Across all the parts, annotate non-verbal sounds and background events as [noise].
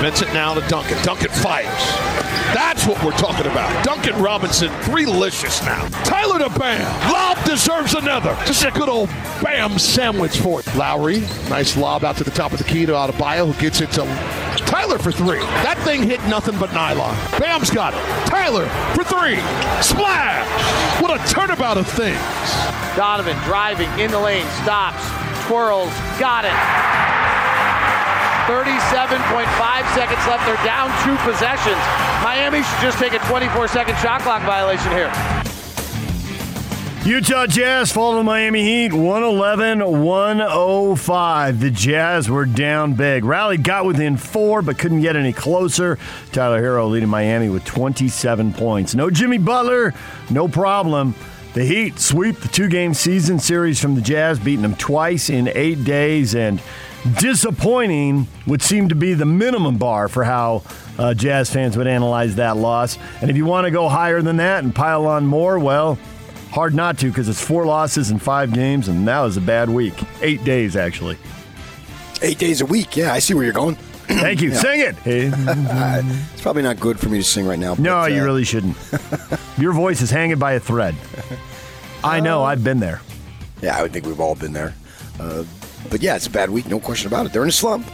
Vincent now to Duncan. Duncan fires. That's what we're talking about. Duncan Robinson, three-licious now. Tyler to Bam. Lob deserves another. Just a good old Bam sandwich for it. Lowry, nice lob out to the top of the key to Adebayo, who gets it to Tyler for three. That thing hit nothing but nylon. Bam's got it. Tyler for three. Splash. What a turnabout of things. Donovan driving in the lane, stops, twirls, got it. 37.5 seconds left. They're down two possessions. Miami should just take a 24 second shot clock violation here. Utah Jazz fall to Miami Heat 111 105. The Jazz were down big. Rallied got within four, but couldn't get any closer. Tyler Herro leading Miami with 27 points. No Jimmy Butler, no problem. The Heat sweep the two game season series from the Jazz, beating them twice in eight days. And disappointing would seem to be the minimum bar for how uh, Jazz fans would analyze that loss. And if you want to go higher than that and pile on more, well, hard not to because it's four losses in five games, and that was a bad week. Eight days, actually. Eight days a week. Yeah, I see where you're going. [clears throat] Thank you. Yeah. Sing it. [laughs] It's probably not good for me to sing right now. No, you uh, really shouldn't. [laughs] Your voice is hanging by a thread. I know. I've been there. Yeah, I would think we've all been there. Uh, but yeah, it's a bad week, no question about it. They're in a slump.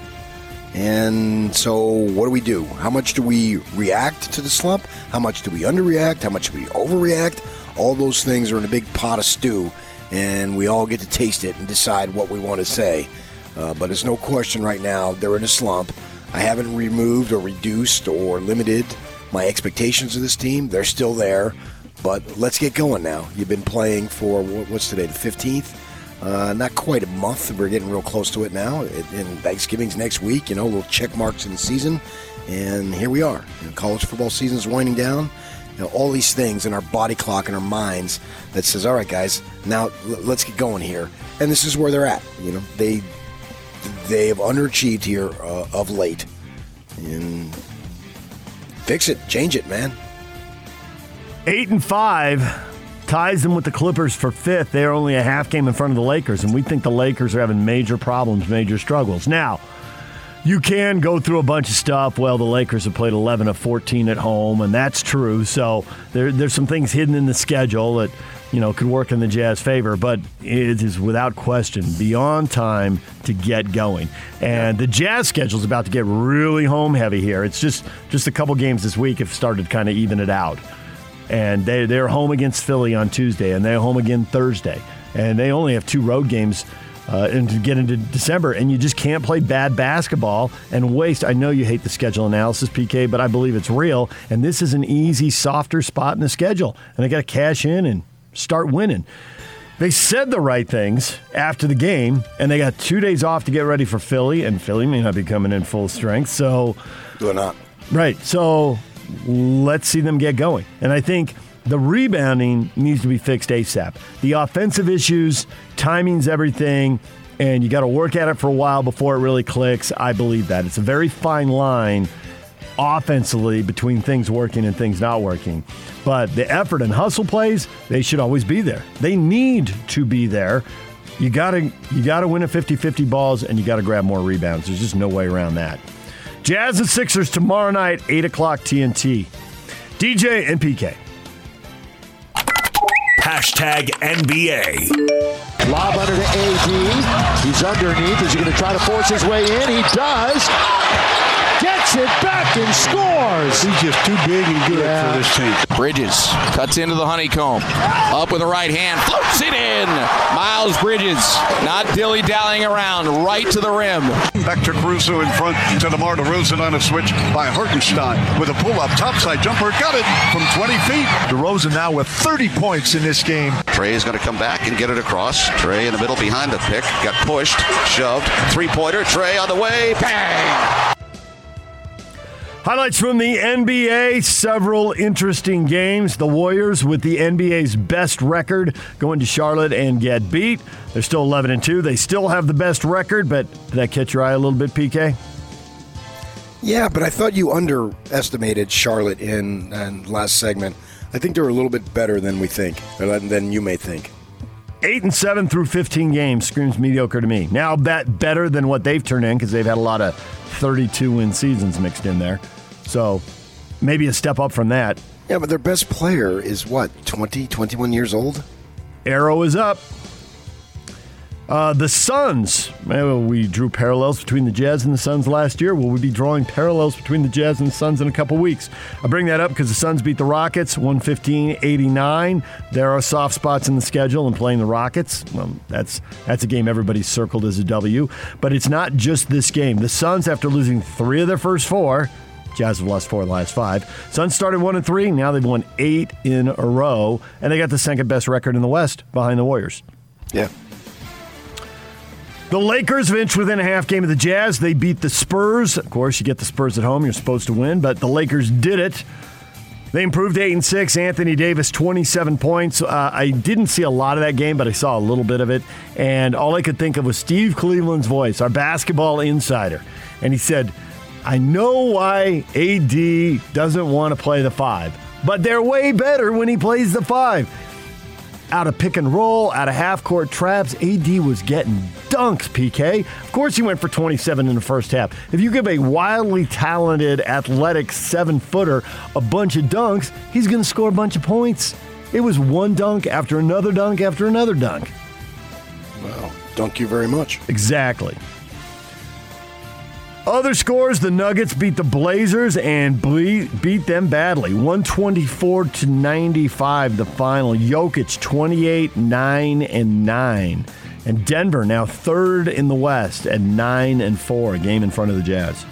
And so, what do we do? How much do we react to the slump? How much do we underreact? How much do we overreact? All those things are in a big pot of stew, and we all get to taste it and decide what we want to say. Uh, but there's no question right now, they're in a slump. I haven't removed or reduced or limited my expectations of this team. They're still there, but let's get going now. You've been playing for, what's today, the 15th? Uh, not quite a month. We're getting real close to it now. It, and Thanksgiving's next week. You know, little check marks in the season, and here we are. You know, college football season's winding down. You know, all these things in our body clock and our minds that says, "All right, guys, now l- let's get going here." And this is where they're at. You know, they they have underachieved here uh, of late, and fix it, change it, man. Eight and five ties them with the Clippers for fifth. They're only a half game in front of the Lakers, and we think the Lakers are having major problems, major struggles. Now, you can go through a bunch of stuff. Well, the Lakers have played 11 of 14 at home, and that's true. So there, there's some things hidden in the schedule that you know could work in the Jazz favor, but it is without question beyond time to get going. And the Jazz schedule is about to get really home heavy here. It's just just a couple games this week have started kind of even it out and they they're home against Philly on Tuesday, and they're home again Thursday, and they only have two road games. Uh, and to get into December, and you just can't play bad basketball and waste. I know you hate the schedule analysis, PK, but I believe it's real. And this is an easy, softer spot in the schedule, and they got to cash in and start winning. They said the right things after the game, and they got two days off to get ready for Philly, and Philly may not be coming in full strength. So Do it not. Right. So let's see them get going. And I think the rebounding needs to be fixed ASAP. The offensive issues, timing's everything, and you got to work at it for a while before it really clicks. I believe that. It's a very fine line offensively between things working and things not working. But the effort and hustle plays, they should always be there. They need to be there. You gotta you gotta win a 50-50 balls and you gotta grab more rebounds. There's just no way around that. Jazz and Sixers tomorrow night, 8 o'clock TNT. DJ and PK. Hashtag NBA. Lob under to AD. He's underneath. Is he going to try to force his way in? He does. Gets it back and scores. He's just too big and good Yeah. for this team. Bridges cuts into the honeycomb. Up with the right hand, floats it in. Miles Bridges, not dilly dallying around, right to the rim. Back to Caruso in front to DeMar DeRozan on a switch by Hartenstein with a pull-up topside jumper. Got it from 20 feet. DeRozan now with 30 points in this game. Trey is going to come back and get it across. Trey in the middle behind the pick. Got pushed, shoved. Three pointer. Trey on the way. Bang! Highlights from the NBA, several interesting games. The Warriors with the NBA's best record going to Charlotte and get beat. They're still 11 and 2. They still have the best record, but did that catch your eye a little bit, PK? Yeah, but I thought you underestimated Charlotte in, in last segment. I think they're a little bit better than we think, or than you may think. Eight and seven through 15 games screams mediocre to me. Now, that better than what they've turned in because they've had a lot of 32 win seasons mixed in there. So maybe a step up from that. Yeah, but their best player is what, 20, 21 years old? Arrow is up. Uh, the Suns. Well, we drew parallels between the Jazz and the Suns last year. Will we be drawing parallels between the Jazz and the Suns in a couple weeks? I bring that up because the Suns beat the Rockets 115 89. There are soft spots in the schedule and playing the Rockets. Well, that's, that's a game everybody's circled as a W. But it's not just this game. The Suns, after losing three of their first four, Jazz have lost four of the last five. Suns started one and three. Now they've won eight in a row, and they got the second best record in the West behind the Warriors. Yeah. The Lakers have inched within a half game of the Jazz. They beat the Spurs. Of course, you get the Spurs at home, you're supposed to win, but the Lakers did it. They improved 8 and 6. Anthony Davis, 27 points. Uh, I didn't see a lot of that game, but I saw a little bit of it. And all I could think of was Steve Cleveland's voice, our basketball insider. And he said, I know why AD doesn't want to play the five, but they're way better when he plays the five out of pick and roll, out of half court traps. AD was getting dunks, PK. Of course, he went for 27 in the first half. If you give a wildly talented, athletic seven footer a bunch of dunks, he's going to score a bunch of points. It was one dunk after another dunk after another dunk. Well, dunk you very much. Exactly. Other scores: the Nuggets beat the Blazers and beat them badly, 124 to 95. The final. Jokic 28, 9 and 9, and Denver now third in the West at 9 and 4, a game in front of the Jazz.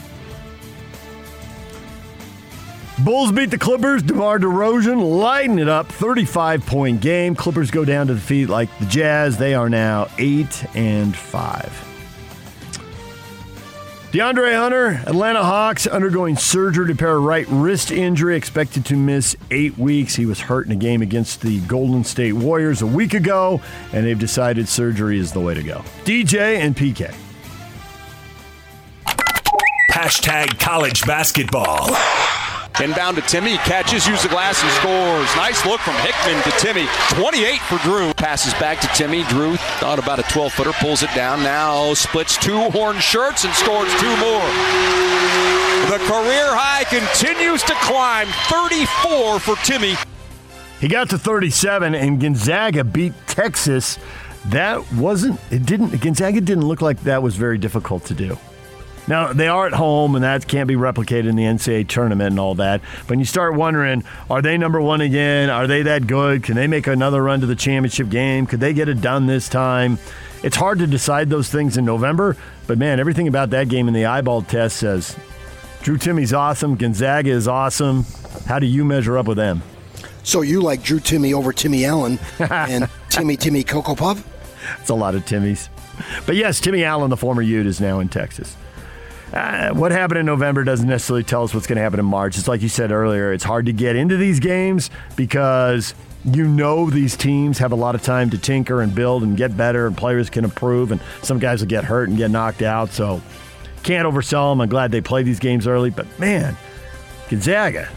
Bulls beat the Clippers. DeMar DeRozan lighting it up. 35 point game. Clippers go down to defeat like the Jazz. They are now 8 and 5. DeAndre Hunter, Atlanta Hawks, undergoing surgery to repair a right wrist injury, expected to miss eight weeks. He was hurt in a game against the Golden State Warriors a week ago, and they've decided surgery is the way to go. DJ and PK. Hashtag college basketball. Inbound to Timme. Catches, uses the glass, and scores. Nice look from Hickman to Timme. 28 for Drew. Passes back to Timme. Drew thought about a 12 footer, pulls it down. Now splits two horn shirts and scores two more. The career high continues to climb 34 for Timme. He got to 37, and Gonzaga beat Texas. That wasn't, it didn't, Gonzaga didn't look like that was very difficult to do. Now, they are at home, and that can't be replicated in the NCAA tournament and all that. But you start wondering, are they number one again? Are they that good? Can they make another run to the championship game? Could they get it done this time? It's hard to decide those things in November, but man, everything about that game in the eyeball test says Drew Timme's awesome. Gonzaga is awesome. How do you measure up with them? So you like Drew Timme over Timmy Allen and [laughs] Timmy Timmy Coco Puff? It's a lot of Timmys. But yes, Timmy Allen, the former Ute, is now in Texas. Uh, what happened in November doesn't necessarily tell us what's going to happen in March. It's like you said earlier, it's hard to get into these games because you know these teams have a lot of time to tinker and build and get better, and players can improve, and some guys will get hurt and get knocked out. So can't oversell them. I'm glad they play these games early, but man, Gonzaga,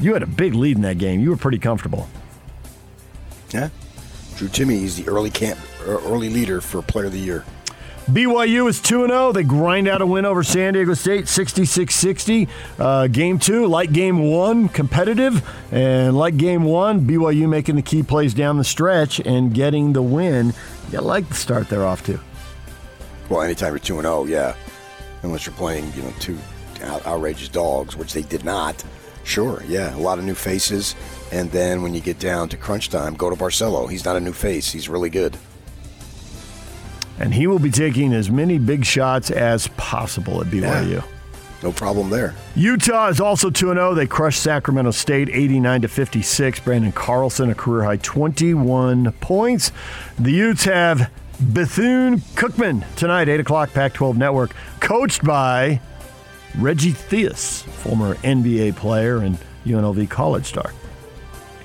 you had a big lead in that game. You were pretty comfortable. Yeah, Drew Timme is the early camp, early leader for Player of the Year. BYU is 2 0. They grind out a win over San Diego State 66 60. Uh, game two, like game one, competitive. And like game one, BYU making the key plays down the stretch and getting the win. You like the start they're off to. Well, anytime you're 2 0, yeah. Unless you're playing, you know, two out- outrageous dogs, which they did not. Sure, yeah. A lot of new faces. And then when you get down to crunch time, go to Barcello. He's not a new face, he's really good and he will be taking as many big shots as possible at BYU. Yeah. No problem there. Utah is also 2 0. They crushed Sacramento State 89 to 56. Branden Carlson, a career high 21 points. The Utes have Bethune Cookman tonight, 8 o'clock, Pac 12 Network, coached by Reggie Theus, former NBA player and UNLV college star,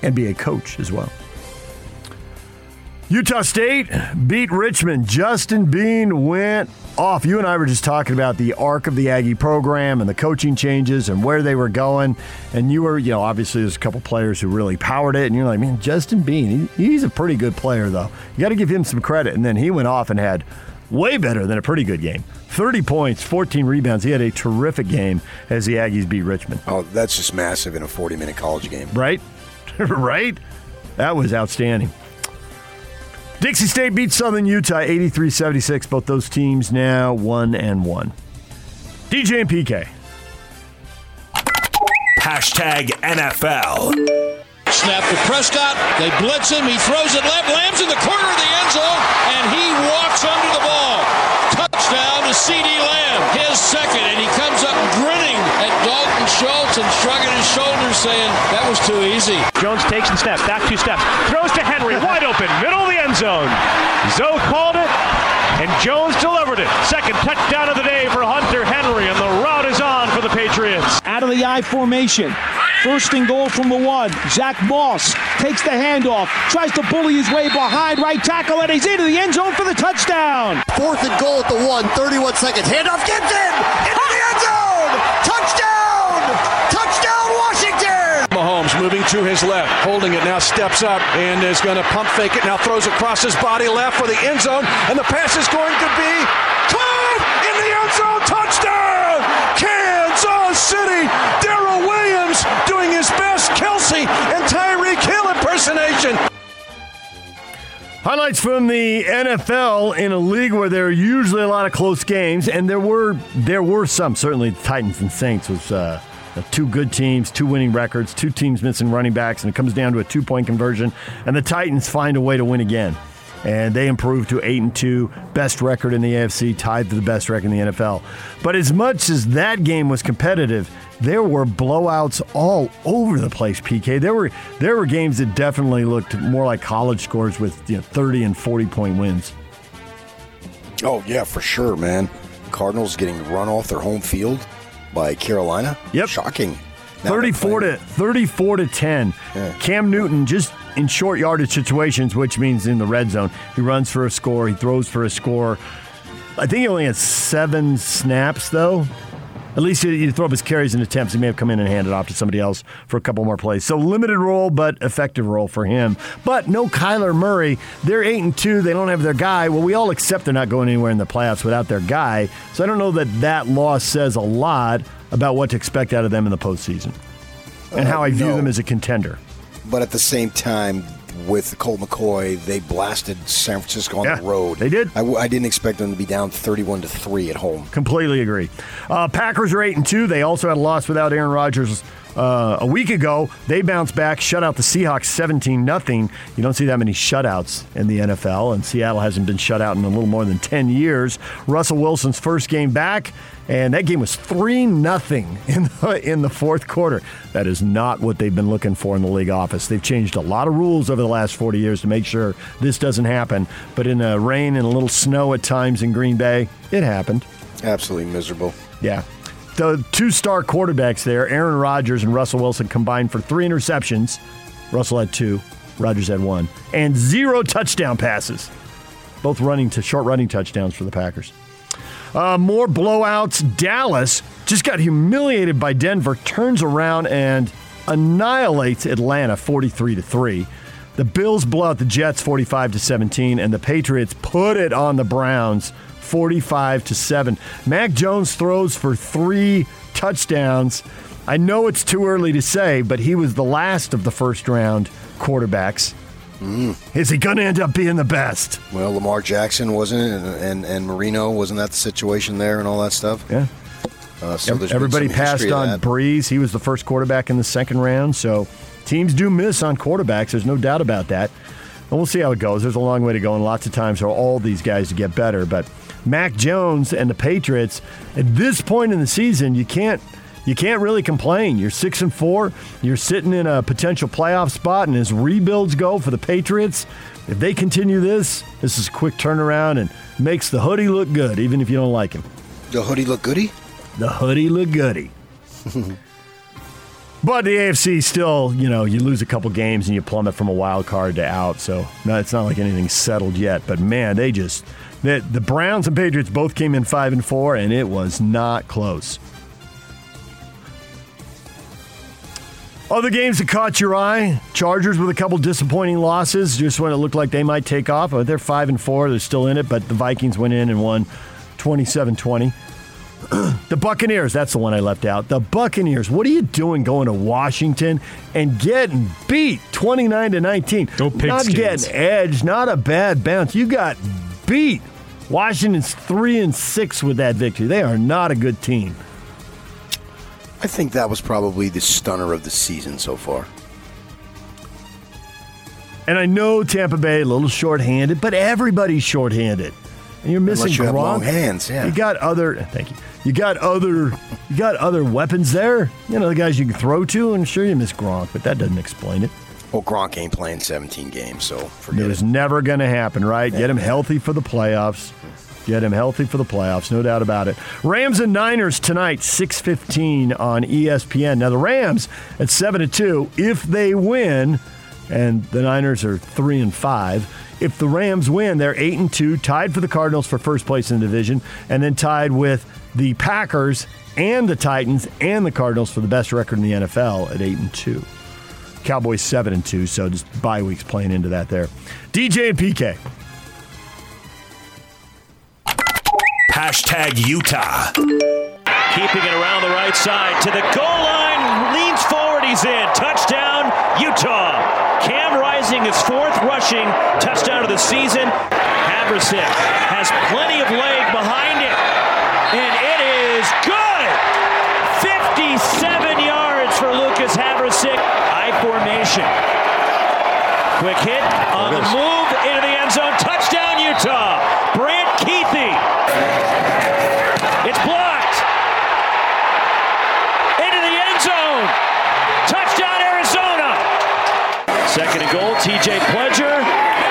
NBA coach as well. Utah State beat Richmond. Justin Bean went off. You and I were just talking about the arc of the Aggie program and the coaching changes and where they were going. And you were, you know, obviously there's a couple players who really powered it. And you're like, man, Justin Bean, he, he's a pretty good player, though. You got to give him some credit. And then he went off and had way better than a pretty good game. 30 points, 14 rebounds. He had a terrific game as the Aggies beat Richmond. Oh, that's just massive in a 40 minute college game. Right? [laughs] right? That was outstanding. Dixie State beat Southern Utah 83 76. Both those teams now 1 and 1. DJ and PK. Hashtag NFL. Snap to Prescott. They blitz him. He throws it left, lands in the corner of the end zone, and he walks under the ball. Touchdown to CeeDee Lamb, his second, and he comes up grinning at Dalton Schultz and shrugging his shoulders, saying, That was too easy. Jones takes and steps, back two steps, throws to Henry, wide open, middle of the end zone. Zoe called it, and Jones delivered it. Second touchdown of the day for Hunter Henry, and the route is on for the Patriots. Out of the I formation. First and goal from the one. Zach Moss takes the handoff, tries to bully his way behind right tackle, and he's into the end zone for the touchdown. Fourth and goal at the one, 31 seconds. Handoff gets in! Into the end zone! Touchdown! Touchdown, Washington! Mahomes moving to his left, holding it now, steps up and is going to pump fake it. Now throws across his body left for the end zone, and the pass is going to be caught in the end zone. Touchdown! Kansas City! Darrel Williams doing his best Kelce and Tyreek Hill impersonation. Highlights from the NFL in a league where there are usually a lot of close games, and there were there were some. Certainly, Titans and Saints was uh, Uh, two good teams, two winning records, two teams missing running backs, and it comes down to a two point conversion, and the Titans find a way to win again, and they improve to eight and two, best record in the AFC, tied to the best record in the NFL. But as much as that game was competitive, there were blowouts all over the place. PK, there were there were games that definitely looked more like college scores with you know, 30 and 40 point wins. Oh, yeah, for sure, man. Cardinals getting run off their home field by Carolina. Yep. Shocking. Now 34 to 34 to 10. Yeah. Cam Newton just in short yardage situations, which means in the red zone, he runs for a score, he throws for a score. I think he only had seven snaps though. At least you throw up his carries and attempts. He may have come in and handed off to somebody else for a couple more plays. So limited role, but effective role for him. But no Kyler Murray. They're eight and two. They don't have their guy. Well, we all accept they're not going anywhere in the playoffs without their guy. So I don't know that that loss says a lot about what to expect out of them in the postseason and Uh, how I view no. them as a contender. But at the same time, with Colt McCoy, they blasted San Francisco on Yeah, the road. they did. I, I didn't expect them to be down 31 to 3 at home. Completely agree. Uh, Packers are eight and two. They also had a loss without Aaron Rodgers uh, a week ago. They bounced back, shut out the Seahawks seventeen nothing. You don't see that many shutouts in the NFL, and Seattle hasn't been shut out in a little more than ten years. Russell Wilson's first game back, and that game was three nothing [laughs] in the, in the fourth quarter. That is not what they've been looking for in the league office. They've changed a lot of rules over the last forty years to make sure this doesn't happen. But in the rain and a little snow at times in Green Bay, it happened. Absolutely miserable. Yeah. The two star quarterbacks there, Aaron Rodgers and Russell Wilson, combined for three interceptions. Russell had two, Rodgers had one, and zero touchdown passes. Both running to short running touchdowns for the Packers. Uh, more blowouts. Dallas just got humiliated by Denver, turns around and annihilates Atlanta 43 to 3. The Bills blow out the Jets 45 to 17, and the Patriots put it on the Browns 45 to 7. Mac Jones throws for three touchdowns. I know it's too early to say, but he was the last of the first round quarterbacks. Is he going to end up being the best? Well, Lamar Jackson wasn't and, and, and Marino, wasn't that the situation there and all that stuff? Yeah. Uh, so Everybody passed on. Brees. He was the first quarterback in the second round. So teams do miss on quarterbacks. There's no doubt about that. And we'll see how it goes. There's a long way to go, and lots of times for all these guys to get better. But Mac Jones and the Patriots, at this point in the season, you can't you can't really complain. You're six and four. You're sitting in a potential playoff spot, and as rebuilds go for the Patriots, if they continue this, this is a quick turnaround and makes the hoodie look good, even if you don't like him. The hoodie look goody? the hoodie look goody. [laughs] but the AFC still, you know, you lose a couple games and you plummet from a wild card to out. So no, it's not like anything's settled yet. But man, they just the, the Browns and Patriots both came in five and four, and it was not close. Other games that caught your eye: Chargers with a couple disappointing losses, just when it looked like they might take off. But they're five and four; they're still in it. But the Vikings went in and won 27-20. [clears throat] the Buccaneers, that's the one I left out. The Buccaneers, what are you doing going to Washington and getting beat 29 to 19? Go Not getting edged, not a bad bounce. You got beat. Washington's 3 and 6 with that victory. They are not a good team. I think that was probably the stunner of the season so far. And I know Tampa Bay a little short-handed, but everybody's short-handed. And you're missing Unless you Gronk. long hands, yeah. You got other thank you. You got other you got other weapons there. You know the guys you can throw to, and sure you miss Gronk, but that doesn't explain it. Well, Gronk ain't playing 17 games, so forget It it. never going to happen, right? Get him healthy for the playoffs. Get him healthy for the playoffs, no doubt about it. Rams and Niners tonight, 6:15 on ESPN. Now the Rams at 7 and 2, if they win, and the Niners are 3 and 5, if the Rams win, they're 8 and 2, tied for the Cardinals for first place in the division, and then tied with the Packers and the Titans and the Cardinals for the best record in the NFL at 8 and 2. Cowboys 7 and 2, so just bye weeks playing into that there. DJ and PK. Hashtag Utah. Keeping it around the right side to the goal line. Leans forward. He's in. Touchdown, Utah. Cam Rising is fourth rushing touchdown of the season. Havrisik has plenty of leg behind it. And it is good. 57 yards for Lucas Havrisik. I formation. Quick hit on the move into the end zone. Touchdown, Utah. Brant Kuithe. It's blocked. Into the end zone. Touchdown, Arizona. Second and goal. TJ Pledger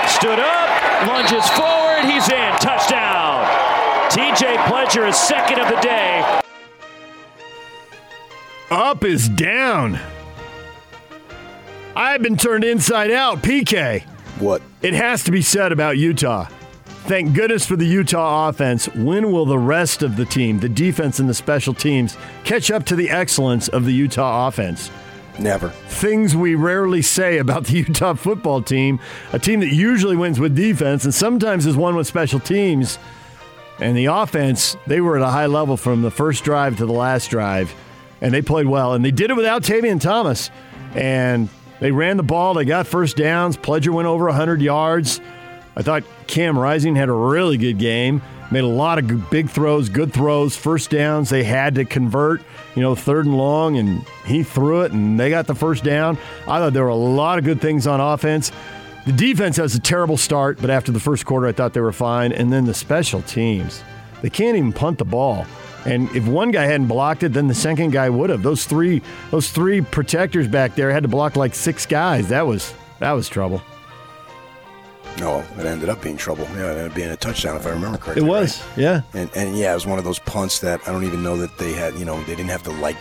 stood up, lunges forward. He's in. Touchdown. TJ Pledger is second of the day. Up is down. I've been turned inside out. PK. What? It has to be said about Utah. Thank goodness for the Utah offense. When will the rest of the team, the defense and the special teams, catch up to the excellence of the Utah offense? Never. Things we rarely say about the [laughs] Utah football team, a team that usually wins with defense and sometimes is won with special teams. And the offense, they were at a high level from the first drive to the last drive, and they played well. And they did it without Tavion Thomas. And they ran the ball, they got first downs. Pledger went over 100 yards. I thought Cam Rising had a really good game. Made a lot of big throws, good throws, first downs. They had to convert, you know, third and long, and he threw it, and they got the first down. I thought there were a lot of good things on offense. The defense has a terrible start, but after the first quarter, I thought they were fine. And then the special teams, they can't even punt the ball. And if one guy hadn't blocked it, then the second guy would have. Those three, those three protectors back there had to block like six guys. That was that was trouble. No, it ended up being trouble. Yeah, it ended up being a touchdown if I remember correctly. It was, yeah. And and yeah, it was one of those punts that I don't even know that they had. You know, they didn't have to like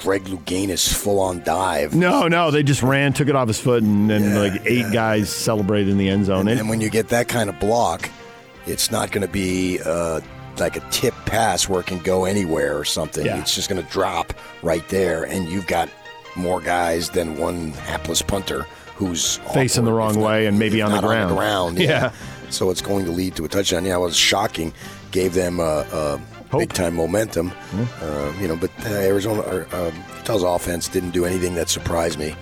Greg Louganis full on dive. No, no, they just ran, took it off his foot, and then like eight guys celebrated in the end zone. And, It- and when you get that kind of block, it's not going to be uh, like a tip pass where it can go anywhere or something. Yeah. It's just going to drop right there, and you've got more guys than one hapless punter who's Facing the wrong if not- way and maybe on the ground. ground, Yeah. So it's going to lead to a touchdown. Yeah, it was shocking. Gave them uh, uh, big time momentum. Uh, you know, but uh, Arizona, or, uh, Utah's offense didn't do anything that surprised me.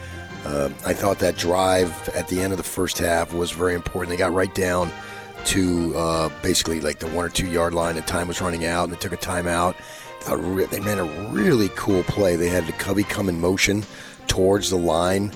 Uh, I thought that drive at the end of the first half was very important. They got right down to uh, basically like the one or two yard line, and time was running out, and they took a timeout. Re- they ran a really cool play. They had the Cubby come in motion towards the line,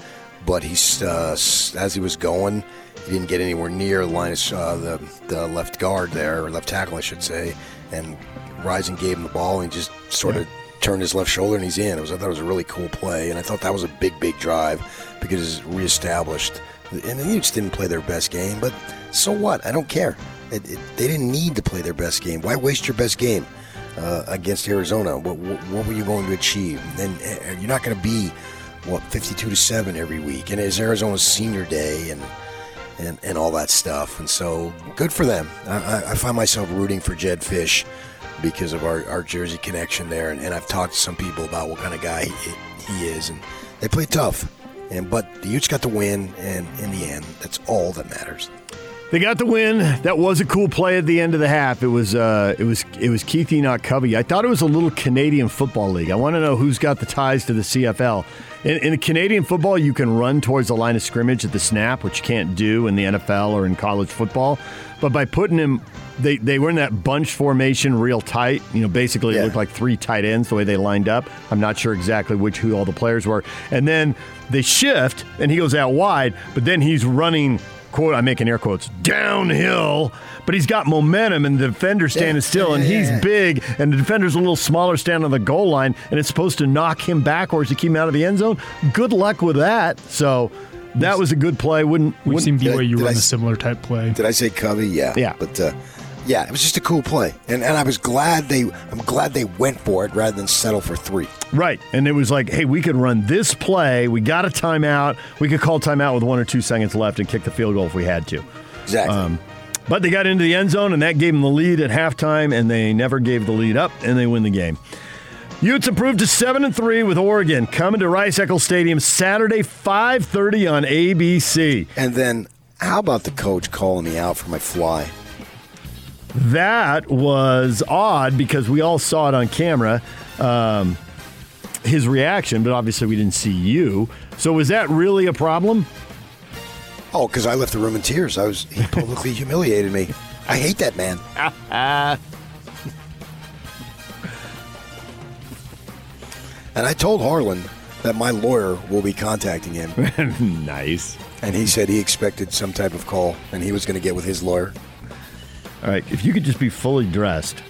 but he's uh, as he was going, he didn't get anywhere near the line of uh, the the left guard there, or left tackle, I should say. And Rising gave him the ball, and he just sort of turned his left shoulder, and he's in. It was I thought it was a really cool play, and I thought that was a big, big drive because it's reestablished. And the just didn't play their best game, but so what? I don't care. It, it, they didn't need to play their best game. Why waste your best game? uh, against Arizona. What, what, what were you going to achieve? And you're not going to be what 52 to seven every week, and it's Arizona's senior day, and and and all that stuff. And so good for them. I, I, I find myself rooting for Jedd Fisch because of our, our Jersey connection there, and, and I've talked to some people about what kind of guy he, he is, and they play tough. And but the Utes got the win, and in the end, that's all that matters. They got the win. That was a cool play at the end of the half. It was uh, it was it was Keith Enoch Covey. I thought it was a little Canadian football league. I want to know who's got the ties to the CFL. In, in Canadian football, you can run towards the line of scrimmage at the snap, which you can't do in the NFL or in college football. But by putting him, they, they were in that bunch formation real tight. You know, basically it looked like three tight ends the way they lined up. I'm not sure exactly which who all the players were. And then they shift, and he goes out wide, but then he's running quote I'm making air quotes downhill, but he's got momentum and the defender standing Yeah, still and yeah, he's yeah. big and the defender's a little smaller standing on the goal line and it's supposed to knock him backwards to keep him out of the end zone. Good luck with that. So that was a good play. Wouldn't We've seen wouldn't- BYU did I run a s- similar type play. Did I say Covey? Yeah. Yeah. But uh, yeah, it was just a cool play, and and I was glad they I'm glad they went for it rather than settle for three. Right. And it was like, hey, we could run this play. We got a timeout. We could call timeout with one or two seconds left and kick the field goal if we had to. Exactly. Um, but they got into the end zone, and that gave them the lead at halftime, and they never gave the lead up, and they win the game. Utes improved to seven and three with Oregon coming to Rice Eccles Stadium Saturday, five thirty on ABC. And then how about the coach calling me out for my fly? That was odd because we all saw it on camera, um, his reaction, but obviously we didn't see you. So was that really a problem? Oh, because I left the room in tears. I was he publicly [laughs] humiliated me. I hate that man. And I told Harlan that my lawyer will be contacting him. [laughs] nice. And he said he expected some type of call, and he was going to get with his lawyer. All right, if you could just be fully dressed,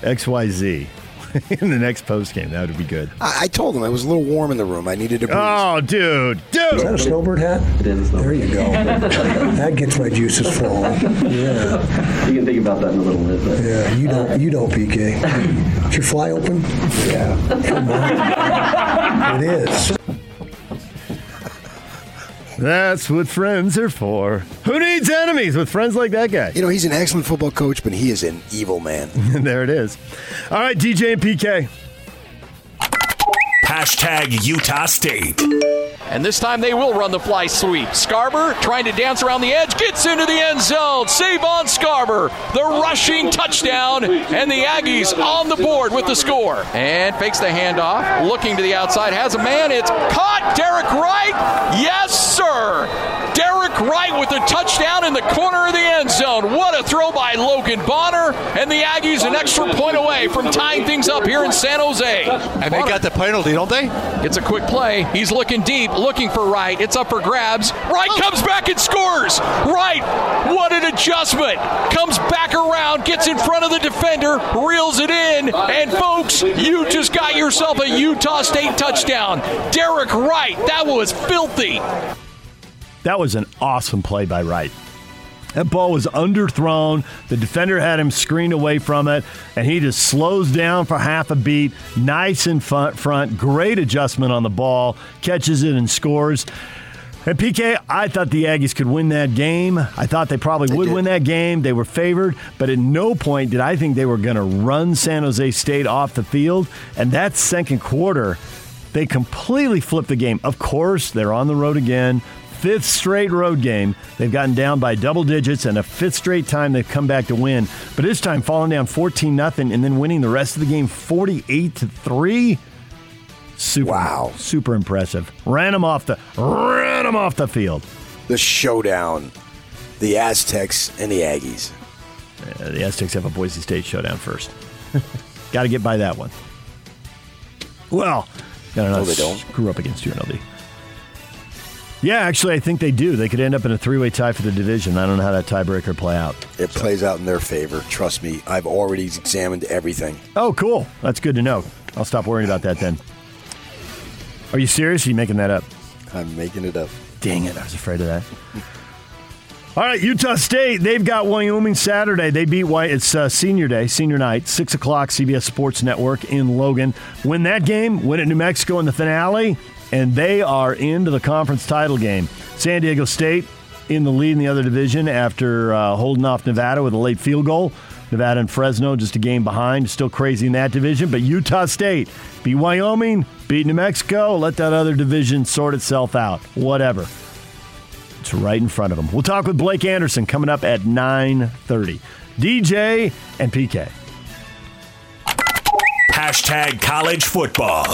XYZ, [laughs] in the next post game, that would be good. I, I told him it was a little warm in the room. I needed a breeze. Oh, dude, dude. Is that a snowbird hat? It is. There you go. [laughs] that gets my juices flowing. Yeah. You can think about that in a little bit. But. Yeah. You don't. You don't, PK. Is your fly open? Yeah. Come on. [laughs] It is. That's what friends are for. Who needs enemies with friends like that guy? You know, he's an excellent football coach, but he is an evil man. [laughs] there it is. All right, DJ and PK. Hashtag Utah State. And this time they will run the fly sweep. Scarber trying to dance around the edge, gets into the end zone. Save on Scarber. The rushing touchdown, and the Aggies on the board with the score. And fakes the handoff, looking to the outside, has a man. It's caught. Derek Wright. Yes, sir. Derek Wright with a touchdown in the corner of the end zone. What a throw by Logan Bonner. And the Aggies an extra point away from tying things up here in San Jose. And they got the penalty, don't they? It's a quick play. He's looking deep, looking for Wright. It's up for grabs. Wright comes back and scores. Wright, what an adjustment. Comes back around, gets in front of the defender, reels it in. And folks, you just got yourself a Utah State touchdown. Derek Wright, that was filthy. That was an awesome play by Wright. That ball was underthrown. The defender had him screened away from it, and he just slows down for half a beat. Nice in front, front. Great adjustment on the ball. Catches it and scores. And PK, I thought the Aggies could win that game. I thought they probably would win that game. They were favored, but at no point did I think they were going to run San Jose State off the field. And that second quarter, they completely flipped the game. Of course, they're on the road again. Fifth straight road game. They've gotten down by double digits, and a fifth straight time they've come back to win. But this time, falling down 14 nothing, and then winning the rest of the game 48 to 3. Super, wow. Super impressive. Ran them off the ran them off the field. The showdown. The Aztecs and the Aggies. Uh, the Aztecs have a Boise State showdown first. [laughs] Got to get by that one. Well, gotta No, not they don't. screw up against UNLV. Yeah, actually, I think they do. They could end up in a three-way tie for the division. I don't know how that tiebreaker play out. It plays out in their favor. Trust me. I've already examined everything. Oh, cool. That's good to know. I'll stop worrying about that then. Are you serious? Or are you making that up? I'm making it up. Dang it! I was afraid of that. [laughs] All right, Utah State. They've got Wyoming Saturday. They beat White. It's uh, senior day, senior night, six o'clock. CBS Sports Network in Logan. Win that game. Win at New Mexico in the finale, and they are into the conference title game. San Diego State in the lead in the other division after uh, holding off Nevada with a late field goal. Nevada and Fresno just a game behind. Still crazy in that division, but Utah State beat Wyoming, beat New Mexico. Let that other division sort itself out. Whatever. It's right in front of them. We'll talk with Blake Anderson coming up at 9:30. DJ and PK. Hashtag college football.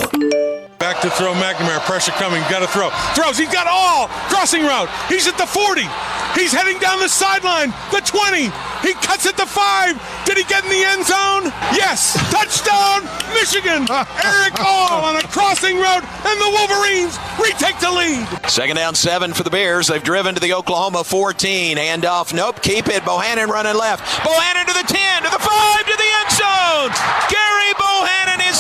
Back to throw McNamara. Pressure coming. Got to throw. Throws. He's got all. Crossing route. He's at the 40. He's heading down the sideline. The 20. He cuts at the 5. Did he get in the end zone? Yes. Touchdown, Michigan. [laughs] Erick All on a crossing route, and the Wolverines retake the lead. Second down seven for the Bears. They've driven to the Oklahoma 14. Handoff. Nope. Keep it. Bohanon running left. Bohanon to the 10, to the 5, to the end zone. Gerry Bohanon, his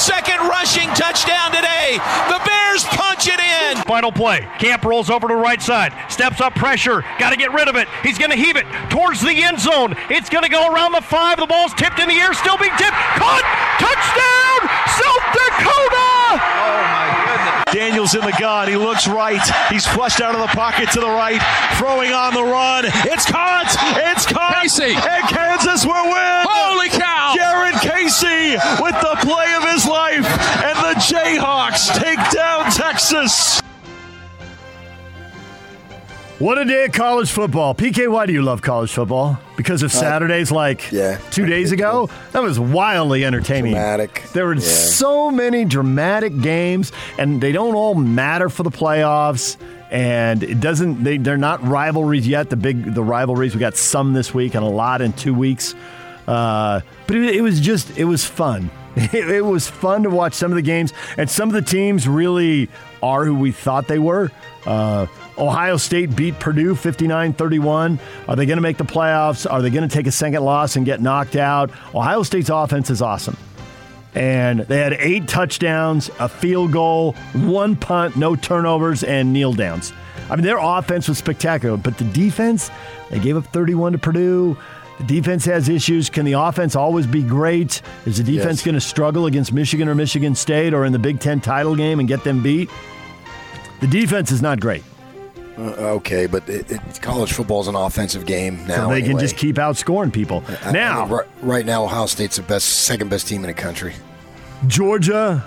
second rushing touchdown today. The Bears punch it in. Final play. Camp rolls over to the right side. Steps up pressure. Got to get rid of it. He's going to heave it towards the end zone. It's going to go around the five. The ball's tipped in the air. Still being tipped. Caught. Touchdown. South Dakota. Oh my goodness. Daniels in the gun. He looks right. He's flushed out of the pocket to the right. Throwing on the run. It's caught. It's caught. Casey. And Kansas will win. Holy cow. Jared Casey with the play of his life. And the Jayhawks take down Texas. What a day of college football. PK, why do you love college football? Because of Saturdays like yeah, two days ago? That was wildly entertaining. Dramatic. There were Yeah. so many dramatic games, and they don't all matter for the playoffs. And it doesn't. They, they're not rivalries yet. The big the rivalries. We got some this week and a lot in two weeks. Uh, but it, it was just it was fun. [laughs] It, it was fun to watch some of the games, and some of the teams really are who we thought they were. Uh, Ohio State beat Purdue 59 31. Are they going to make the playoffs? Are they going to take a second loss and get knocked out? Ohio State's offense is awesome. And they had eight touchdowns, a field goal, one punt, no turnovers, and kneel downs. I mean, their offense was spectacular, but the defense, they gave up 31 to Purdue. The defense has issues. Can the offense always be great? Is the defense Yes. going to struggle against Michigan or Michigan State or in the Big Ten title game and get them beat? The defense is not great. Uh, okay, but it, it, college football is an offensive game now. so they can just keep outscoring people. I- I now, mean, right, right now, Ohio State's the best, second best team in the country. Georgia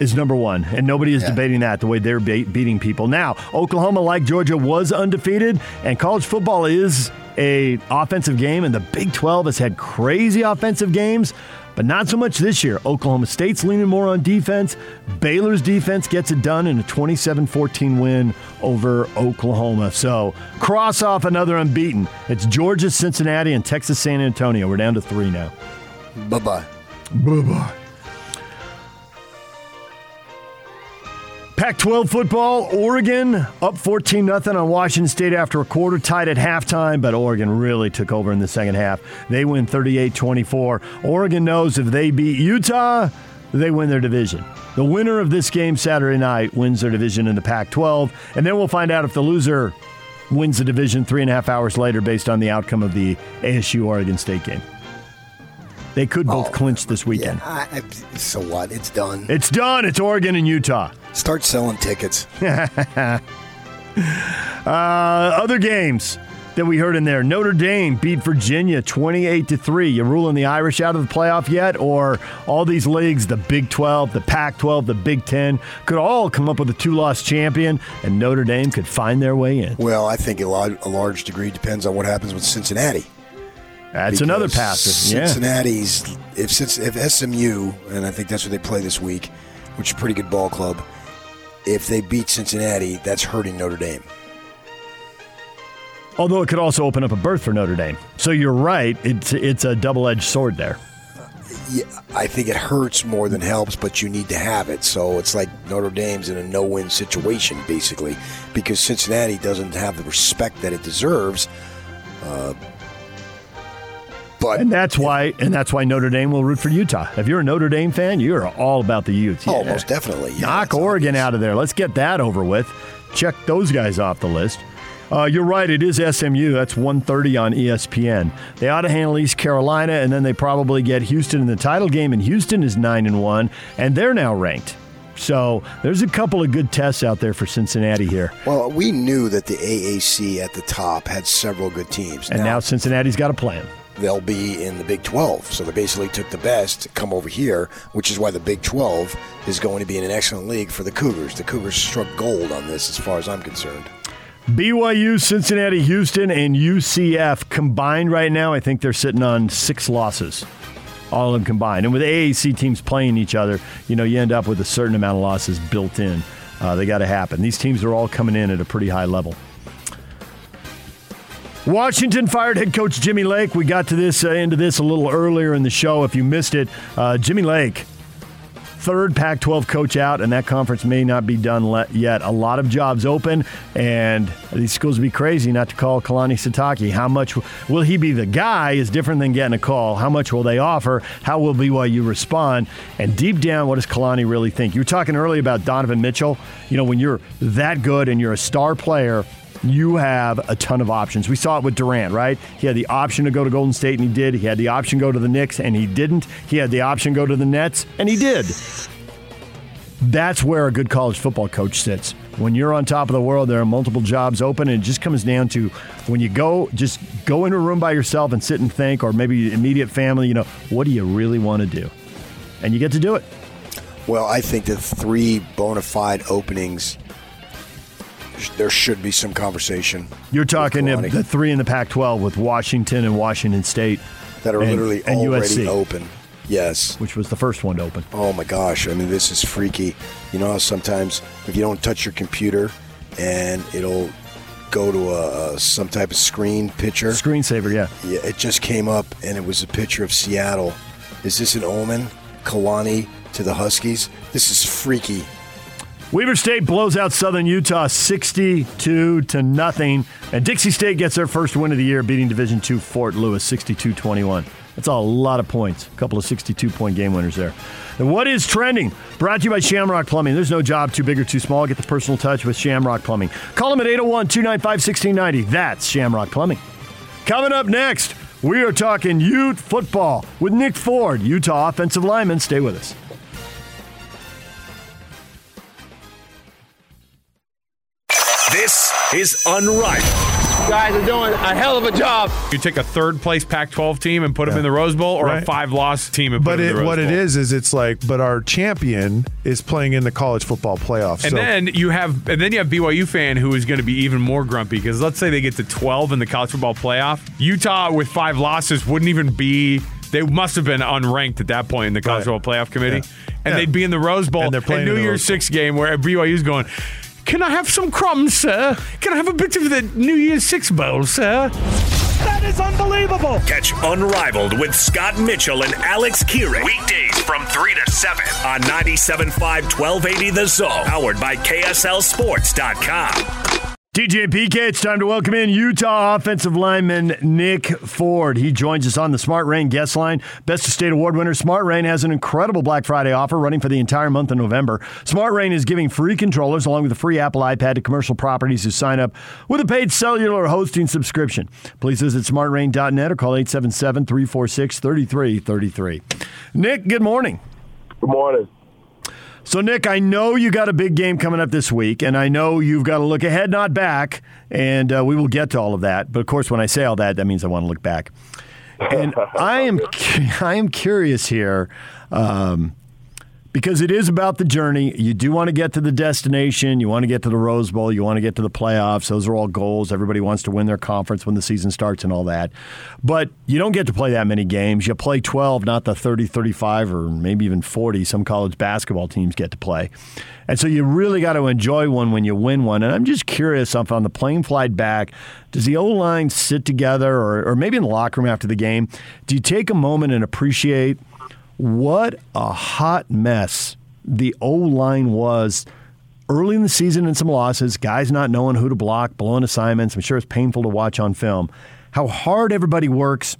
is number one, and nobody is debating that the way they're be- beating people. Now, Oklahoma, like Georgia, was undefeated, and college football is a offensive game, and the Big 12 has had crazy offensive games, but not so much this year. Oklahoma State's leaning more on defense. Baylor's defense gets it done in a 27-14 win over Oklahoma. So cross off another unbeaten. It's Georgia, Cincinnati, and Texas San Antonio. We're down to three now. Bye bye. Bye bye. Pac 12 football, Oregon up 14 0 on Washington State after a quarter, tied at halftime, but Oregon really took over in the second half. They win 38 24. Oregon knows if they beat Utah, they win their division. The winner of this game Saturday night wins their division in the Pac 12, and then we'll find out if the loser wins the division three and a half hours later based on the outcome of the ASU Oregon State game. They could both oh, clinch this weekend. I, I- so what? It's done. It's done. It's Oregon and Utah. Start selling tickets. [laughs] uh, other games that we heard in there: Notre Dame beat Virginia twenty-eight to three. You ruling the Irish out of the playoff yet, or all these leagues, the Big Twelve, the Pac-12, the Big Ten, could all come up with a two-loss champion, and Notre Dame could find their way in. Well, I think a, lot, a large degree depends on what happens with Cincinnati. That's another Because passer. Yeah. Cincinnati's if if SMU and I think that's what they play this week, which is a pretty good ball club. If they beat Cincinnati, that's hurting Notre Dame. Although it could also open up a berth for Notre Dame. So you're right. It's it's a double-edged sword there. Yeah, I think it hurts more than helps, but you need to have it. So it's like Notre Dame's in a no-win situation basically because Cincinnati doesn't have the respect that it deserves. Uh, but and that's why and that's why Notre Dame will root for Utah. If you're a Notre Dame fan, you are all about the Utes. Oh, most definitely. Yeah, Knock Oregon out of there. Let's get that over with. Check those guys off the list. Uh, you're right. It is SMU. That's 1:30 on ESPN. They ought to handle East Carolina, and then they probably get Houston in the title game. And Houston is nine and one, and they're now ranked. So there's a couple of good tests out there for Cincinnati here. Well, we knew that the AAC at the top had several good teams. And now Cincinnati's got a plan. They'll be in the Big 12. So they basically took the best to come over here, which is why the Big 12 is going to be in an excellent league for the Cougars. The Cougars struck gold on this as far as I'm concerned. BYU, Cincinnati, Houston, and UCF combined right now, I think they're sitting on six losses. All of them combined. And with AAC teams playing each other, you know, you end up with a certain amount of losses built in. Uh, they got to happen. These teams are all coming in at a pretty high level. Washington fired head coach Jimmy Lake. We got to this uh, into this a little earlier in the show. If you missed it, uh, Jimmy Lake, third Pac-12 coach out, and that conference may not be done yet. A lot of jobs open, and these schools would be crazy not to call Kalani Sitaki. How much will he be the guy? Is different than getting a call. How much will they offer? How will BYU respond? And deep down, what does Kalani really think? You were talking earlier about Donovan Mitchell. You know, when you're that good and you're a star player you have a ton of options. We saw it with Durant, right? He had the option to go to Golden State, and he did. He had the option to go to the Knicks, and he didn't. He had the option to go to the Nets, and he did. That's where a good college football coach sits. When you're on top of the world, there are multiple jobs open, and it just comes down to when you go, just go into a room by yourself and sit and think, or maybe immediate family, you know, what do you really want to do? And you get to do it. Well, I think the three bona fide openings, there should be some conversation. You're talking the, the three in the Pac 12 with Washington and Washington State. that are and- literally and already USC. open. Yes. Which was the first one to open. Oh my gosh. I mean, this is freaky. You know how sometimes if you don't touch your computer and it'll go to a, a some type of screen picture. Screensaver, yeah. Yeah, it just came up and it was a picture of Seattle. Is this an omen? Kalani to the Huskies? This is freaky. Weber State blows out Southern Utah 62 to nothing, and Dixie State gets their first win of the year, beating Division II Fort Lewis 62-21. That's a lot of points. A couple of 62-point game winners there. And what is trending? Brought to you by Shamrock Plumbing. There's no job too big or too small. Get the personal touch with Shamrock Plumbing. Call them at 801-295-1690. That's Shamrock Plumbing. Coming up next, we are talking Ute football with Nick Ford, Utah offensive lineman. Stay with us. This is Unrivaled. Guys are doing a hell of a job. You take a third place Pac 12 team and put them in the Rose Bowl, or a five loss team and put But them in it, the Rose what Bowl. it is is it's like, but our champion is playing in the college football playoffs. And so then you have, and then you have BYU fan who is going to be even more grumpy because let's say they get to 12 in the college football playoff. Utah with five losses wouldn't even be. They must have been unranked at that point in the college football playoff committee, and Yeah. they'd be in the Rose Bowl And they're and playing New the Year's Six game where BYU's going. Can I have some crumbs, sir? Can I have a bit of the New Year's Six bowl, sir? That is unbelievable. Catch Unrivaled with Scott Mitchell and Alex Keeran. Weekdays from 3 to 7 on 97.5 1280 The Zone. Powered by KSLSports.com. DJ PK, it's time to welcome in Utah offensive lineman Nick Ford. He joins us on the Smart Rain guest line. Best of State Award winner Smart Rain has an incredible Black Friday offer running for the entire month of November. Smart Rain is giving free controllers along with a free Apple iPad to commercial properties who sign up with a paid cellular hosting subscription. Please visit smartrain.net or call 877 346 3333. Nick, good morning. Good morning. So, Nick, I know you got a big game coming up this week, and I know you've got to look ahead, not back, and uh, we will get to all of that. But of course, when I say all that, that means I want to look back. And [laughs] I am, [laughs] I am curious here. Um, because it is about the journey. You do want to get to the destination. You want to get to the Rose Bowl. You want to get to the playoffs. Those are all goals. Everybody wants to win their conference when the season starts and all that. But you don't get to play that many games. You play 12, not the 30, 35, or maybe even 40 some college basketball teams get to play. And so you really got to enjoy one when you win one. And I'm just curious if on the plane flight back, does the O line sit together or, or maybe in the locker room after the game? Do you take a moment and appreciate what a hot mess the O line was early in the season and some losses, guys not knowing who to block, blowing assignments. I'm sure it's painful to watch on film. How hard everybody works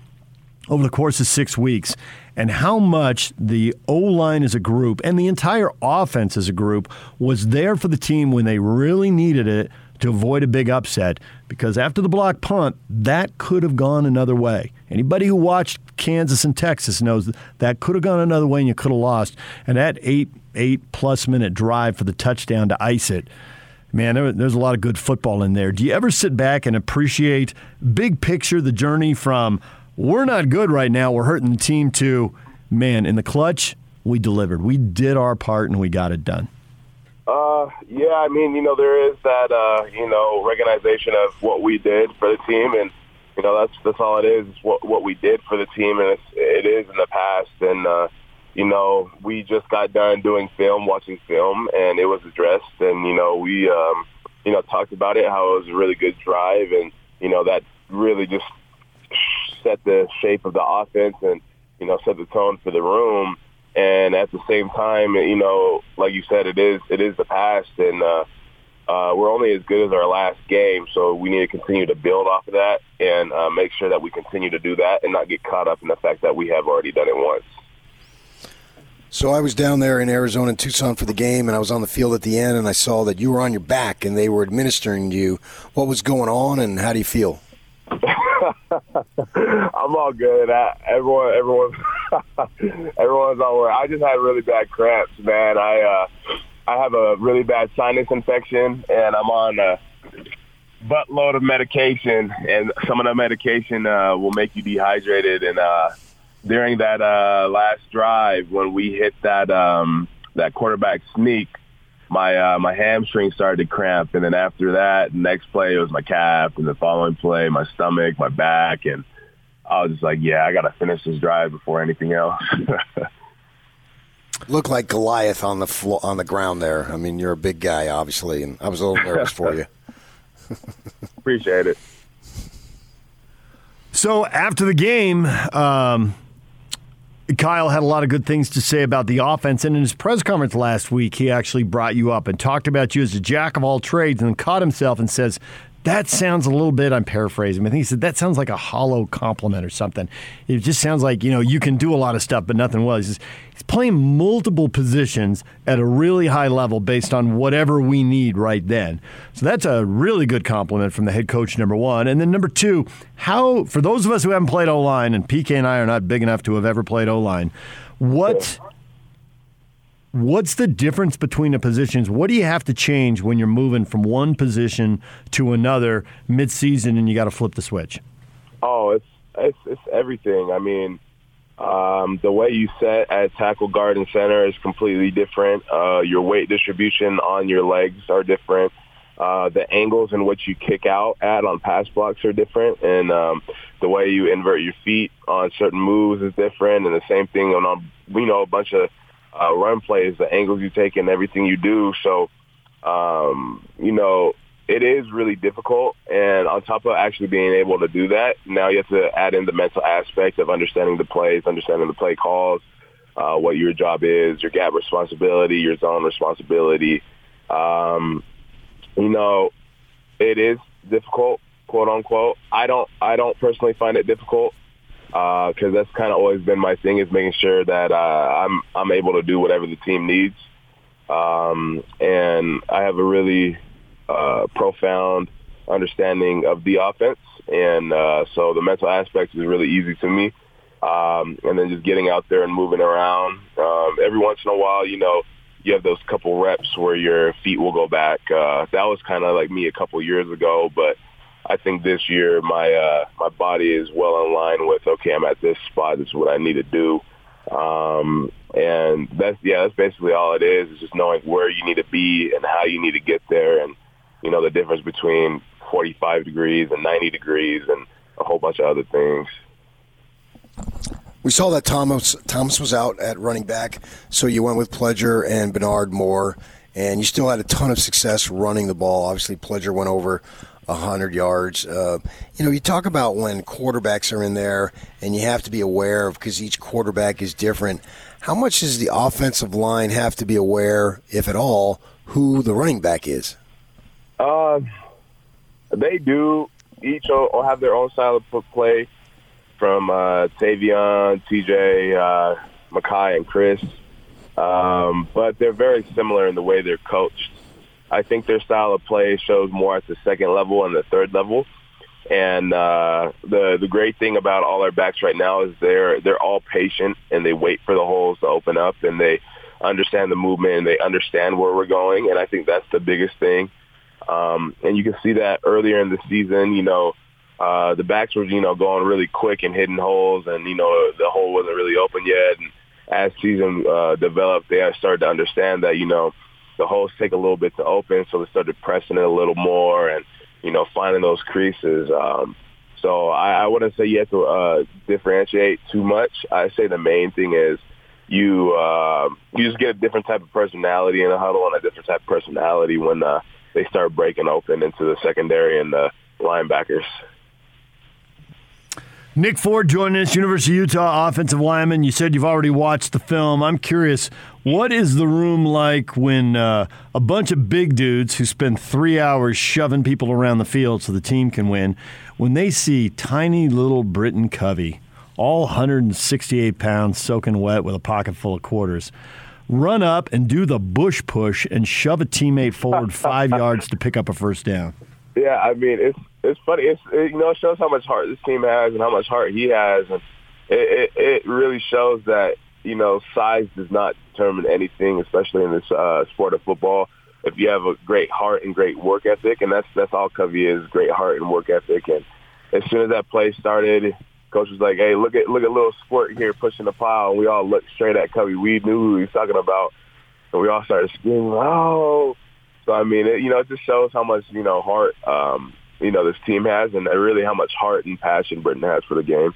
over the course of six weeks, and how much the O line as a group and the entire offense as a group was there for the team when they really needed it to avoid a big upset because after the block punt, that could have gone another way. Anybody who watched Kansas and Texas knows that, could have gone another way and you could have lost. And that eight eight plus minute drive for the touchdown to ice it. Man, there, there's a lot of good football in there. Do you ever sit back and appreciate big picture the journey from we're not good right now, we're hurting the team to man, in the clutch, we delivered. We did our part and we got it done. Uh, yeah, I mean, you know, there is that, uh, you know, recognition of what we did for the team, and you know, that's that's all it is. what what we did for the team, and it's, it is in the past. And uh, you know, we just got done doing film, watching film, and it was addressed. And you know, we, um, you know, talked about it, how it was a really good drive, and you know, that really just set the shape of the offense and you know set the tone for the room and at the same time, you know, like you said, it is it is the past, and uh, uh, we're only as good as our last game. So we need to continue to build off of that and uh, make sure that we continue to do that and not get caught up in the fact that we have already done it once. So I was down there in Arizona and Tucson for the game, and I was on the field at the end, and I saw that you were on your back and they were administering you. What was going on, and how do you feel? [laughs] I'm all good. I, everyone, everyone, [laughs] everyone's all right. I just had really bad cramps, man. I uh, I have a really bad sinus infection, and I'm on a buttload of medication, and some of the medication uh, will make you dehydrated. And uh, during that uh, last drive, when we hit that um, that quarterback sneak, my uh, my hamstring started to cramp, and then after that, next play it was my calf, and the following play my stomach, my back, and I was just like, yeah, I got to finish this drive before anything else. [laughs] Look like Goliath on the flo- on the ground there. I mean, you're a big guy, obviously, and I was a little nervous for you. [laughs] Appreciate it. So after the game, um, Kyle had a lot of good things to say about the offense. And in his press conference last week, he actually brought you up and talked about you as a jack of all trades and then caught himself and says, that sounds a little bit, I'm paraphrasing, think he said, that sounds like a hollow compliment or something. It just sounds like, you know, you can do a lot of stuff, but nothing was. He's, he's playing multiple positions at a really high level based on whatever we need right then. So that's a really good compliment from the head coach, number one. And then number two, how, for those of us who haven't played O line, and PK and I are not big enough to have ever played O line, what What's the difference between the positions? What do you have to change when you're moving from one position to another mid-season and you got to flip the switch? Oh, it's it's, it's everything. I mean, um, the way you set at tackle, guard, and center is completely different. Uh, your weight distribution on your legs are different. Uh, the angles in which you kick out at on pass blocks are different, and um, the way you invert your feet on certain moves is different. And the same thing on, on you know a bunch of uh, run plays, the angles you take, and everything you do. So, um, you know, it is really difficult. And on top of actually being able to do that, now you have to add in the mental aspect of understanding the plays, understanding the play calls, uh, what your job is, your gap responsibility, your zone responsibility. Um, you know, it is difficult, quote unquote. I don't, I don't personally find it difficult because uh, that's kind of always been my thing is making sure that uh, I'm I'm able to do whatever the team needs. Um, and I have a really uh, profound understanding of the offense, and uh, so the mental aspect is really easy to me. Um, and then just getting out there and moving around. Um, every once in a while, you know, you have those couple reps where your feet will go back. Uh, that was kind of like me a couple years ago, but I think this year my uh, my body is well in line with okay, I'm at this spot. This is what I need to do, um, and that's yeah, that's basically all it is. Is just knowing where you need to be and how you need to get there, and you know the difference between 45 degrees and 90 degrees, and a whole bunch of other things. We saw that Thomas Thomas was out at running back, so you went with Pledger and Bernard Moore, and you still had a ton of success running the ball. Obviously, Pledger went over 100 yards. Uh, you know, you talk about when quarterbacks are in there and you have to be aware of because each quarterback is different. How much does the offensive line have to be aware, if at all, who the running back is? Uh, they do. Each will have their own style of play from uh, Tavion, TJ, uh, Makai, and Chris. Um, but they're very similar in the way they're coached. I think their style of play shows more at the second level and the third level. And uh, the the great thing about all our backs right now is they're they're all patient and they wait for the holes to open up and they understand the movement and they understand where we're going. And I think that's the biggest thing. Um, and you can see that earlier in the season. You know, uh, the backs were you know going really quick and hitting holes, and you know the hole wasn't really open yet. And as season uh, developed, they started to understand that you know the holes take a little bit to open, so they started pressing it a little more and you know finding those creases. Um, so I, I wouldn't say you have to uh, differentiate too much. I say the main thing is you uh, you just get a different type of personality in a huddle and a different type of personality when uh, they start breaking open into the secondary and the linebackers. Nick Ford joining us, University of Utah offensive lineman. You said you've already watched the film. I'm curious, what is the room like when uh, a bunch of big dudes who spend three hours shoving people around the field so the team can win, when they see tiny little Britton Covey, all 168 pounds, soaking wet with a pocket full of quarters, run up and do the bush push and shove a teammate forward five yards to pick up a first down? Yeah, I mean it's it's funny. It's it, you know it shows how much heart this team has and how much heart he has, and it, it, it really shows that you know size does not determine anything, especially in this uh, sport of football. If you have a great heart and great work ethic, and that's that's all Covey is, great heart and work ethic. And as soon as that play started, coach was like, "Hey, look at look at little sport here pushing the pile," and we all looked straight at Covey. We knew who he was talking about, and we all started screaming, "Oh!" So I mean, it, you know, it just shows how much you know heart um, you know this team has, and really how much heart and passion Britton has for the game.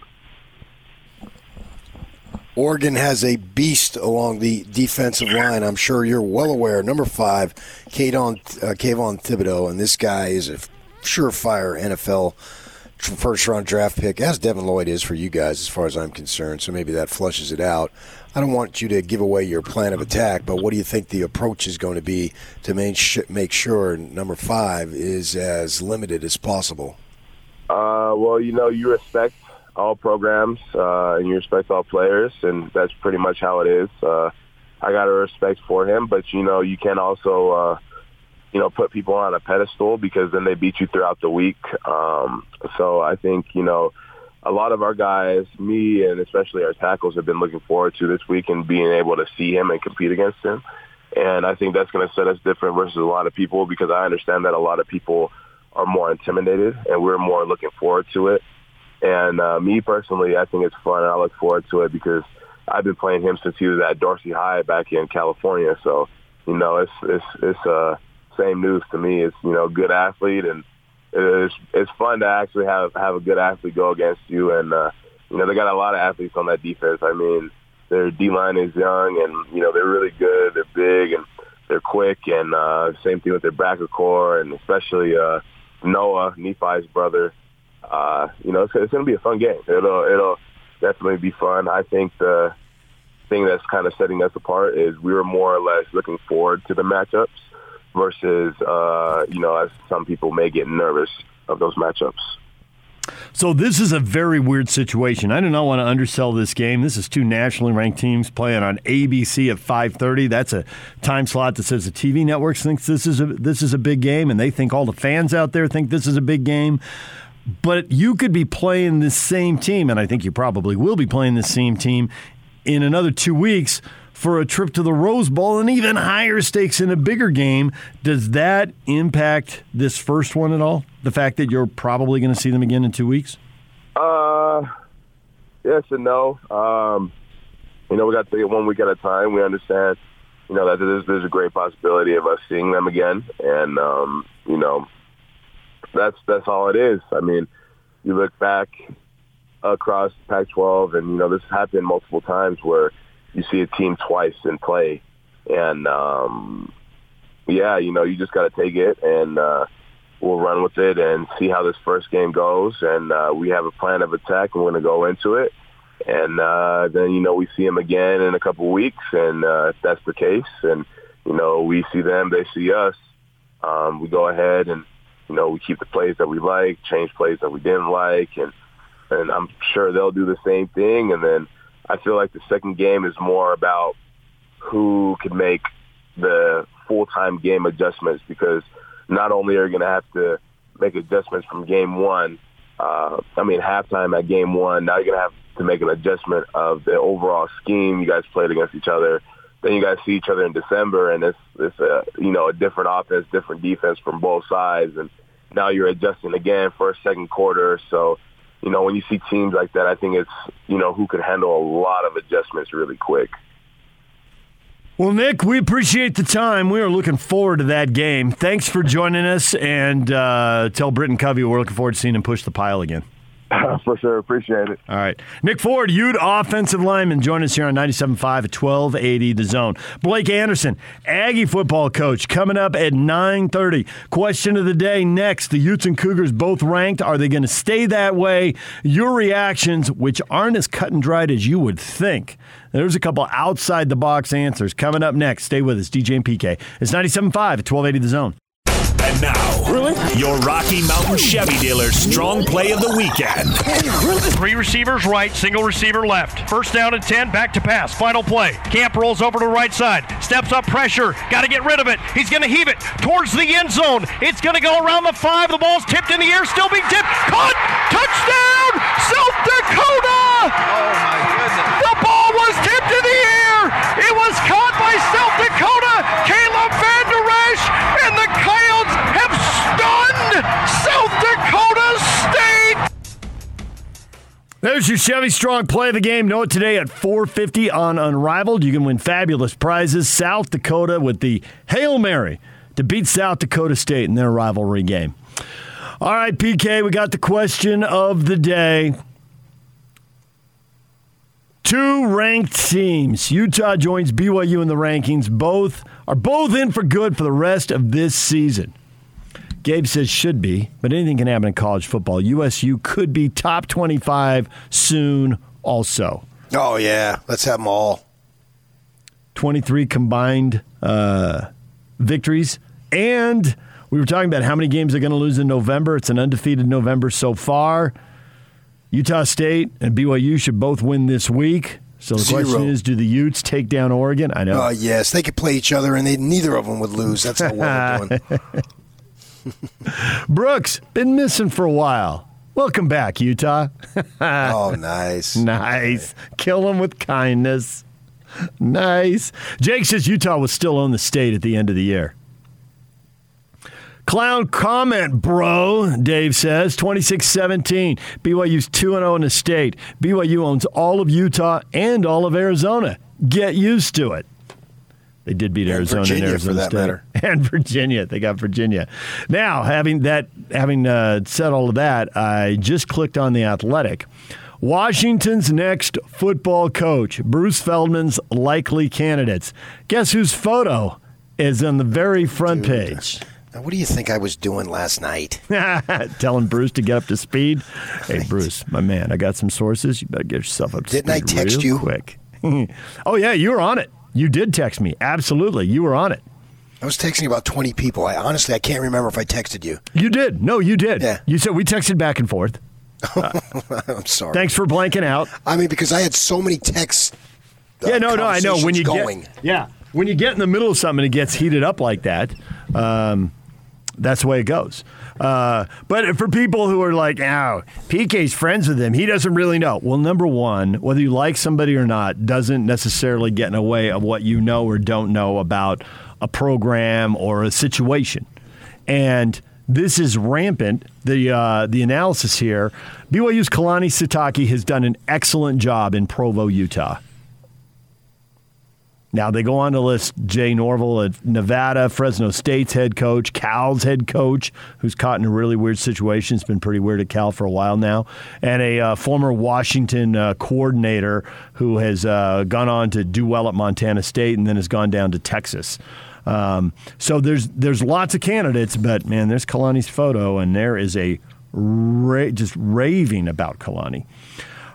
Oregon has a beast along the defensive line. I'm sure you're well aware. Number five, Kayvon, uh, Kayvon Thibodeaux, and this guy is a surefire NFL first round draft pick, as Devin Lloyd is for you guys, as far as I'm concerned. So maybe that flushes it out. I don't want you to give away your plan of attack, but what do you think the approach is going to be to make, make sure number five is as limited as possible? Uh, well, you know, you respect all programs uh, and you respect all players, and that's pretty much how it is. Uh, I got a respect for him, but you know, you can also, uh, you know, put people on a pedestal because then they beat you throughout the week. Um, so I think you know a lot of our guys, me and especially our tackles, have been looking forward to this week and being able to see him and compete against him. And I think that's going to set us different versus a lot of people because I understand that a lot of people are more intimidated and we're more looking forward to it. And uh, me personally, I think it's fun and I look forward to it because I've been playing him since he was at Dorsey High back in California. So, you know, it's, it's, it's, uh, same news to me. It's, you know, good athlete and it's it's fun to actually have have a good athlete go against you, and uh, you know they got a lot of athletes on that defense. I mean, their D line is young, and you know they're really good. They're big and they're quick, and uh, same thing with their backer core, and especially uh, Noah Nephi's brother. Uh, you know, it's, it's going to be a fun game. It'll it'll definitely be fun. I think the thing that's kind of setting us apart is we were more or less looking forward to the matchups versus, uh, you know, as some people may get nervous of those matchups. So this is a very weird situation. I do not want to undersell this game. This is two nationally ranked teams playing on ABC at 5:30. That's a time slot that says the TV networks thinks this is a this is a big game, and they think all the fans out there think this is a big game. But you could be playing the same team, and I think you probably will be playing the same team in another two weeks for a trip to the Rose Bowl and even higher stakes in a bigger game. Does that impact this first one at all? The fact that you're probably going to see them again in two weeks? Uh, yes and no. Um, you know, we got to take it one week at a time. We understand, you know, that there's, there's a great possibility of us seeing them again, and um, you know, that's that's all it is. I mean, you look back across Pac-12, and you know, this has happened multiple times where you see a team twice in play, and um, yeah, you know, you just got to take it and uh, we'll run with it and see how this first game goes. And uh, we have a plan of attack, and we're going to go into it. And uh, then you know we see them again in a couple weeks, and uh, if that's the case, and you know we see them, they see us. Um, we go ahead and you know we keep the plays that we like, change plays that we didn't like, and and I'm sure they'll do the same thing. And then I feel like the second game is more about who can make the full time game adjustments because not only are you going to have to make adjustments from game one, uh, I mean halftime at game one. Now you're going to have to make an adjustment of the overall scheme. You guys played against each other. Then you guys see each other in December, and it's it's a you know a different offense, different defense from both sides, and now you're adjusting again for a second quarter. So, you know, when you see teams like that, I think it's you know who can handle a lot of adjustments really quick. Well, Nick, we appreciate the time. We are looking forward to that game. Thanks for joining us, and uh, tell Britton Covey we're looking forward to seeing him push the pile again. [laughs] For sure. Appreciate it. All right. Nick Ford, Ute offensive lineman, join us here on 97.5 at 1280 The Zone. Blake Anderson, Aggie football coach, coming up at 9.30. Question of the day next. The Utes and Cougars both ranked. Are they going to stay that way? Your reactions, which aren't as cut and dried as you would think. There's a couple outside the box answers coming up next. Stay with us. DJ and PK. It's 97.5 at 1280 The Zone. And now, really? your Rocky Mountain Chevy dealer's strong play of the weekend. Three receivers right, single receiver left. First down and 10, back to pass. Final play. Camp rolls over to right side, steps up pressure, got to get rid of it. He's going to heave it towards the end zone. It's going to go around the five. The ball's tipped in the air, still being tipped. Caught! Touchdown! South Dakota! Oh, my goodness. The ball was tipped in the air. It was caught by South Dakota. Caleb Van Der Esch There's your Chevy Strong play of the game. Know it today at 450 on Unrivaled. You can win fabulous prizes. South Dakota with the Hail Mary to beat South Dakota State in their rivalry game. All right, PK, we got the question of the day. Two ranked teams. Utah joins BYU in the rankings. Both are both in for good for the rest of this season. Gabe says should be, but anything can happen in college football. USU could be top 25 soon also. Oh, yeah. Let's have them all. 23 combined uh, victories. And we were talking about how many games they're going to lose in November. It's an undefeated November so far. Utah State and BYU should both win this week. So the Zero. question is, do the Utes take down Oregon? I know. Oh, yes. They could play each other, and they, neither of them would lose. That's how well they're doing. [laughs] [laughs] Brooks, been missing for a while. Welcome back, Utah. [laughs] oh, [laughs] nice. Nice. Kill him with kindness. Nice. Jake says Utah was still on the state at the end of the year. Clown comment, bro, Dave says. 26 17. BYU's 2 0 in the state. BYU owns all of Utah and all of Arizona. Get used to it. They did beat And Arizona Virginia, and Arizona for that State. matter. [laughs] And Virginia. They got Virginia. Now, having that having uh, said all of that, I just clicked on the athletic. Washington's next football coach, Bruce Feldman's likely candidates. Guess whose photo is on the very front page? Now, what do you think I was doing last night? [laughs] Telling Bruce to get up to speed. Hey, Bruce, my man, I got some sources. You better get yourself up to Didn't I text real you? quick. [laughs] oh yeah, you were on it. You did text me. Absolutely, you were on it. I was texting about 20 people. I honestly, I can't remember if I texted you. You did. No, you did. Yeah. You said we texted back and forth. [laughs] I'm sorry. Thanks for blanking out. I mean, because I had so many texts. uh, yeah, no, no, I know. When you going. get yeah, when you get in the middle of something, and it gets heated up like that. Um, that's the way it goes. Uh, but for people who are like, "Oh, PK's friends with him. He doesn't really know." Well, number one, whether you like somebody or not, doesn't necessarily get in the way of what you know or don't know about a program or a situation. And this is rampant. The uh, the analysis here. BYU's Kalani Sitaki has done an excellent job in Provo, Utah. Now they go on to list Jay Norvell at Nevada, Fresno State's head coach, Cal's head coach, who's caught in a really weird situation. It's been pretty weird at Cal for a while now, and a uh, former Washington uh, coordinator who has uh, gone on to do well at Montana State and then has gone down to Texas. Um, so there's there's lots of candidates, but man, there's Kalani's photo, and there is a ra- just raving about Kalani.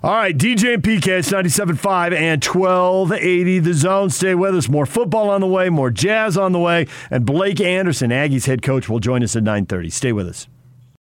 All right, DJ and PK, it's 97.5 and 1280 The Zone. Stay with us. More football on the way, more jazz on the way, and Blake Anderson, Aggies head coach, will join us at 9.30. Stay with us.